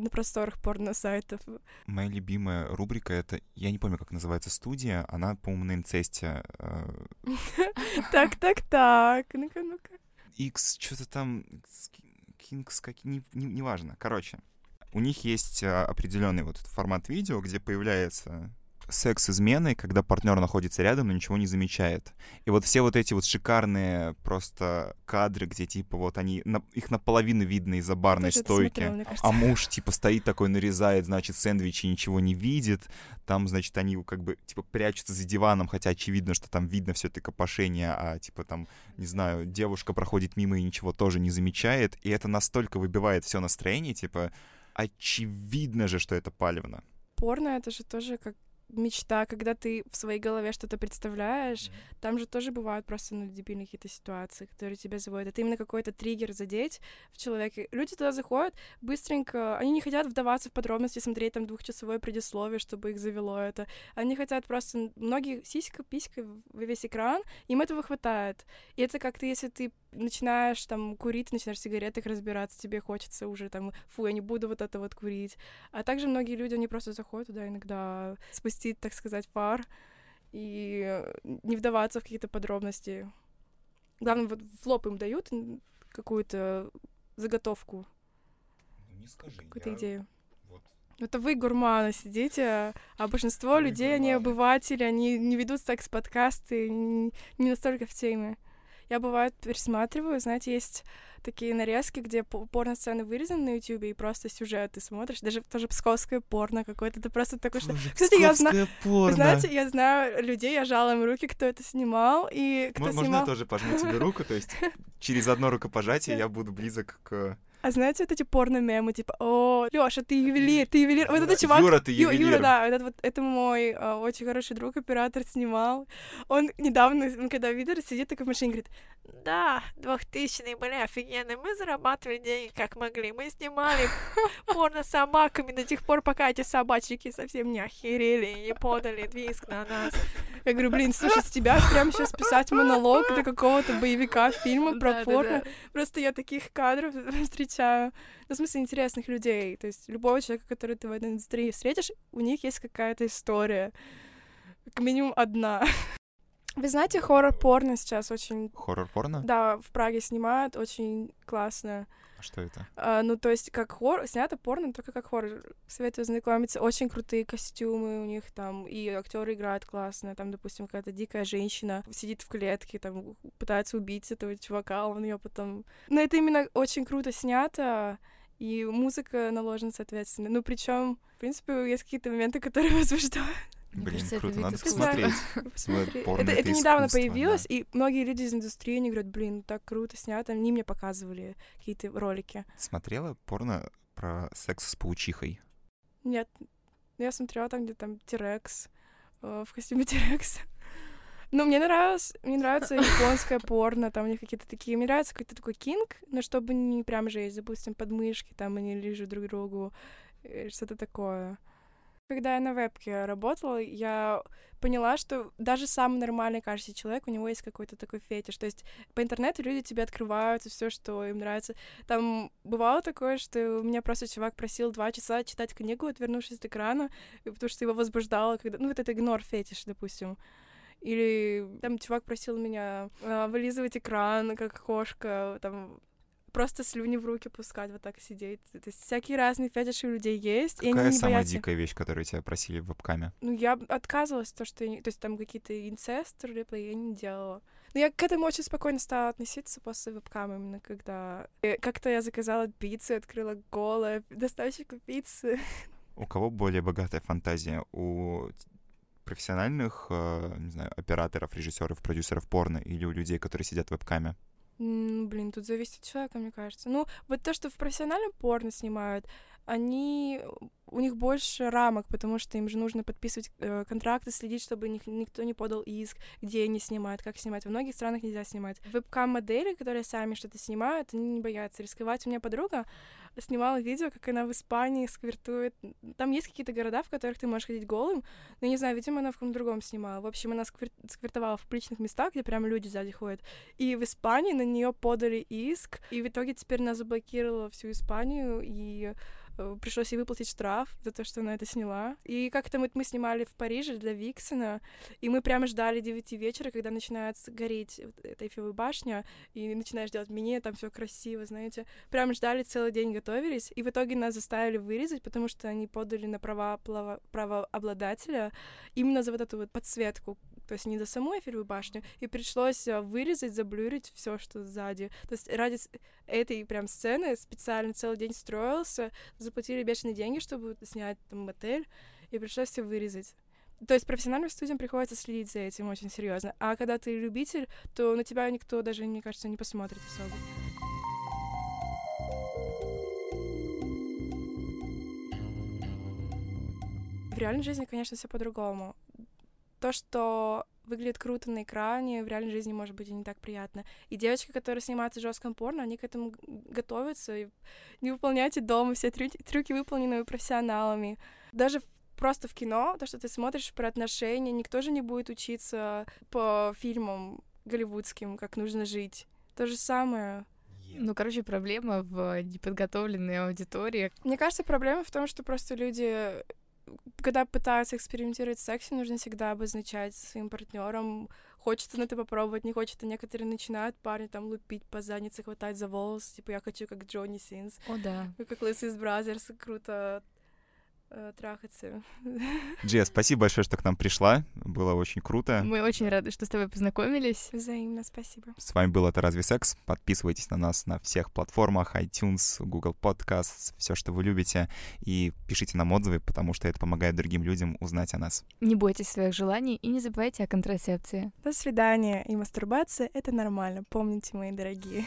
A: на просторах порно-сайтов?
B: Моя любимая рубрика — это... Я не помню, как называется студия. Она, по-моему, на инцесте. э, [laughs]
A: Так, так, так. Ну-ка, ну-ка.
B: X, что-то там... Кингс, как... Не, не- неважно. Короче, у них есть а, определенный вот формат видео, где появляется секс измены, когда партнер находится рядом, но ничего не замечает. И вот все вот эти вот шикарные просто кадры, где типа вот они, на- их наполовину видно из-за барной стойки,
A: смотрела,
B: а муж типа стоит такой, нарезает, значит, сэндвичи, ничего не видит. Там, значит, они как бы типа прячутся за диваном, хотя очевидно, что там видно все это копошение, а типа там, не знаю, девушка проходит мимо и ничего тоже не замечает. И это настолько выбивает все настроение, типа, очевидно же, что это палевно.
A: Порно — это же тоже как мечта, когда ты в своей голове что-то представляешь, там же тоже бывают просто ну, дебильные какие-то ситуации, которые тебя заводят. Это именно какой-то триггер задеть в человеке. Люди туда заходят быстренько, они не хотят вдаваться в подробности, смотреть там двухчасовое предисловие, чтобы их завело это. Они хотят просто... Многие сиська, писька в весь экран, им этого хватает. И это как-то, если ты начинаешь там курить, начинаешь в сигаретах разбираться, тебе хочется уже там, фу, я не буду вот это вот курить. А также многие люди, они просто заходят туда иногда спустить, так сказать, пар и не вдаваться в какие-то подробности. Главное, вот в лоб им дают какую-то заготовку,
B: Ну, не скажи,
A: какую-то идею.
B: вот
A: Это вы, гурманы, сидите, а большинство
B: Мы
A: людей, они
B: гурманы.
A: обыватели, они не ведут секс-подкасты, не настолько в теме. Я, бывает, пересматриваю, знаете, есть такие нарезки, где по- порно-сцены вырезаны на Ютубе, и просто сюжет ты смотришь, даже тоже псковское порно какое-то, это просто такое, что... Кстати, я знаю, знаете, я знаю людей, я жала им руки, кто это снимал, и кто
B: М- Можно
A: снимал...
B: я тоже пожму тебе [laughs] руку, то есть через одно рукопожатие я буду близок к...
A: А знаете, вот эти порно-мемы, типа, о, Лёша, ты ювелир, ты ювелир. Вот этот чувак...
B: Юра, ты
A: Ю-
B: ювелир.
A: Юра, да, этот вот, это мой а, очень хороший друг, оператор, снимал. Он недавно, когда видели, сидит такой в машине, говорит,
D: Да, 2000-е были офигенные. Мы зарабатывали деньги как могли. Мы снимали [laughs] порно с собаками до тех пор, пока эти собачки совсем не охерели и не подали виск на нас.
A: я говорю, блин, слушай, с тебя прямо сейчас писать монолог до какого-то боевика, фильма про порно. Просто я таких кадров [laughs] встречаю. Ну, в смысле, интересных людей. То есть любого человека, который ты в этой индустрии встретишь, у них есть какая-то история. Как минимум одна. [laughs] Вы знаете, хоррор-порно сейчас очень...
B: Хоррор-порно?
A: Да, в Праге снимают, очень классно.
B: А что это?
A: А, ну, то есть, как хоррор, снято порно, только как хоррор. Советую знакомиться. Очень крутые костюмы у них там, и актеры играют классно. Там, допустим, какая-то дикая женщина сидит в клетке, там, пытается убить этого чувака, он ее потом... Но это именно очень круто снято, и музыка наложена соответственно. Ну, причем, в принципе, есть какие-то моменты, которые [laughs] возбуждают.
C: Мне
B: Блин,
C: кажется, это
B: круто, надо посмотреть. [laughs]
A: Посмотри.
B: порно
A: это, —
B: это
A: это недавно появилось,
B: да.
A: и многие люди из индустрии, они говорят, блин, так круто снято. Они мне показывали какие-то ролики.
B: Смотрела порно про секс с паучихой?
A: Нет, ну, я смотрела там, где там Тирекс, э, в костюме Тирекса. [laughs] Ну, мне нравилось, мне нравится [laughs] японское порно, там у них какие-то такие, мне нравится какой-то такой кинг, но чтобы не прям жесть, допустим, подмышки, там они лежат друг другу, э, что-то такое. Когда я на вебке работала, я поняла, что даже самый нормальный, кажется, человек, у него есть какой-то такой фетиш. То есть по интернету люди тебе открываются, все, что им нравится. Там бывало такое, что у меня просто чувак просил два часа читать книгу, отвернувшись от экрана, потому что его возбуждало, когда... Ну, вот это игнор фетиш, допустим. Или там чувак просил меня э, вылизывать экран, как кошка, там просто слюни в руки пускать, вот так сидеть. То есть всякие разные фетиши у людей есть.
B: Какая
A: и они не
B: самая
A: боятся...
B: дикая вещь, которую тебя просили в вебкаме?
A: Ну, я отказывалась, то, что... я- То есть там какие-то инцест, реплей я не делала. Но я к этому очень спокойно стала относиться после вебкама, именно когда... Как-то я заказала пиццу, открыла голая доставщика пиццы.
B: У кого более богатая фантазия? У профессиональных, э, не знаю, операторов, режиссеров, продюсеров порно или у людей, которые сидят в вебкаме?
A: М, Блин, тут зависит от человека, мне кажется. Ну, вот то, что в профессиональном порно снимают, они у них больше рамок, потому что им же нужно подписывать э, контракты, следить, чтобы них, никто не подал иск, где они снимают, как снимать. В многих странах нельзя снимать. Вебкам-модели, которые сами что-то снимают, они не боятся рисковать. У меня подруга снимала видео, как она в Испании сквертует. Там есть какие-то города, в которых ты можешь ходить голым, но не знаю, видимо, она в каком-то другом снимала. В общем, она сквер- сквертовала в публичных местах, где прям люди сзади ходят. И в Испании на нее подали иск, и в итоге теперь она заблокировала всю Испанию, и пришлось ей выплатить штраф за то, что она это сняла. И как-то мы, мы снимали в Париже для Виксона, и мы прямо ждали 9 вечера, когда начинает гореть вот эта Эйфелева башня, и начинаешь делать мне, там все красиво, знаете. Прям ждали целый день, готовились, и в итоге нас заставили вырезать, потому что они подали на права плава- правообладателя именно за вот эту вот подсветку, то есть не за саму Эйфелеву башню, и пришлось э, вырезать, заблюрить все, что сзади. То есть ради этой прям сцены специально целый день строился, заплатили бешеные деньги, чтобы снять там отель, и пришлось все вырезать. То есть профессиональным студиям приходится следить за этим очень серьезно. А когда ты любитель, то на тебя никто даже, мне кажется, не посмотрит особо. В реальной жизни, конечно, все по-другому. То, что выглядит круто на экране, в реальной жизни может быть и не так приятно. И девочки, которые снимаются в жестком порно, они к этому готовятся. И не выполняйте дома все трюки, трюки выполнены профессионалами. Даже просто в кино, то, что ты смотришь про отношения, никто же не будет учиться по фильмам голливудским, как нужно жить. То же самое.
C: Ну, короче, проблема в неподготовленной аудитории.
A: Мне кажется, проблема в том, что просто люди, когда пытаются экспериментировать в сексе, нужно всегда обозначать своим партнером, хочется на это попробовать, не хочется. Некоторые начинают парни там лупить по заднице, хватать за волосы, типа я хочу как Джонни Синс,
C: О, да.
A: как Лысый из Brazzers, круто э, трахаться. [laughs]
B: Джия, спасибо большое, что к нам пришла. Было очень круто.
C: Мы очень рады, что с тобой познакомились.
A: Взаимно, спасибо.
B: С вами был «Это разве секс?». Подписывайтесь на нас на всех платформах, iTunes, Google Podcasts, все, что вы любите. И пишите нам отзывы, потому что это помогает другим людям узнать о нас.
C: Не бойтесь своих желаний и не забывайте о контрацепции.
A: До свидания. И мастурбация — это нормально. Помните, мои дорогие.